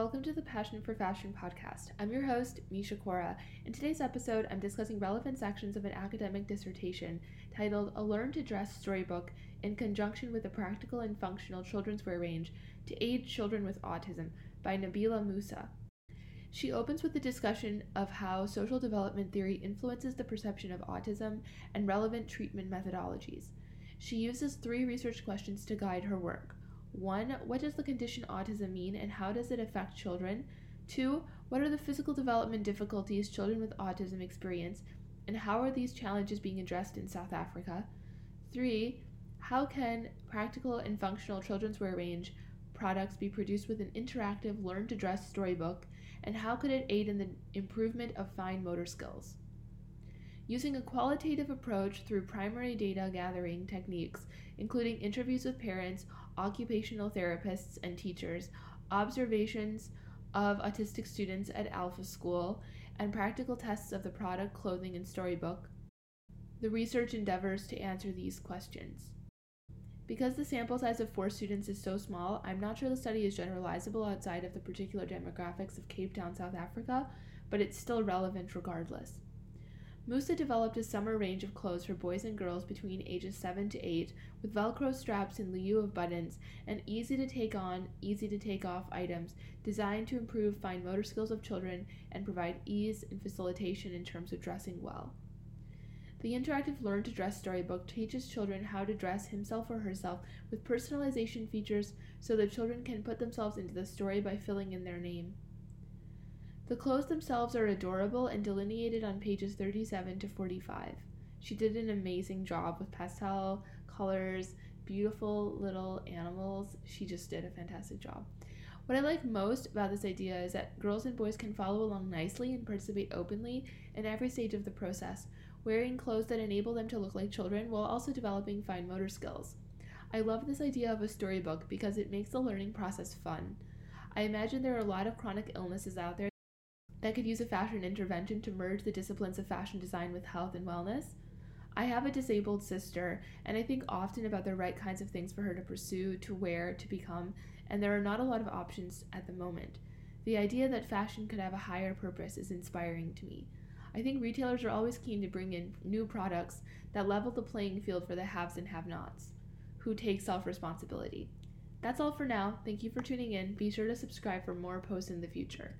welcome to the Passion for Fashion podcast. I'm your host, Misha Kaura. In today's episode, I'm discussing relevant sections of an academic dissertation titled A Learn to Dress Storybook in conjunction with a practical and functional children's wear range to aid children with autism by Nabeela Moosa. She opens with a discussion of how social development theory influences the perception of autism and relevant treatment methodologies. She uses three research questions to guide her work. One, what does the condition autism mean and how does it affect children? Two, what are the physical development difficulties children with autism experience and how are these challenges being addressed in South Africa? Three, how can practical and functional children's wear range products be produced with an interactive learn to dress storybook and how could it aid in the improvement of fine motor skills? Using a qualitative approach through primary data gathering techniques, including interviews with parents, occupational therapists, and teachers, observations of autistic students at Alpha School, and practical tests of the product, clothing, and storybook, the research endeavors to answer these questions. Because the sample size of four students is so small, I'm not sure the study is generalizable outside of the particular demographics of Cape Town, South Africa, but it's still relevant regardless. Moosa developed a summer range of clothes for boys and girls between ages 7 to 8 with Velcro straps in lieu of buttons and easy to take on, easy to take off items designed to improve fine motor skills of children and provide ease and facilitation in terms of dressing well. The interactive Learn to Dress storybook teaches children how to dress himself or herself with personalization features so that children can put themselves into the story by filling in their name. The clothes themselves are adorable and delineated on pages 37 to 45. She did an amazing job with pastel colors, beautiful little animals. She just did a fantastic job. What I like most about this idea is that girls and boys can follow along nicely and participate openly in every stage of the process, wearing clothes that enable them to look like children while also developing fine motor skills. I love this idea of a storybook because it makes the learning process fun. I imagine there are a lot of chronic illnesses out there that could use a fashion intervention to merge the disciplines of fashion design with health and wellness. I have a disabled sister, and I think often about the right kinds of things for her to pursue, to wear, to become, and there are not a lot of options at the moment. The idea that fashion could have a higher purpose is inspiring to me. I think retailers are always keen to bring in new products that level the playing field for the haves and have nots, who take self responsibility. That's all for now. Thank you for tuning in. Be sure to subscribe for more posts in the future.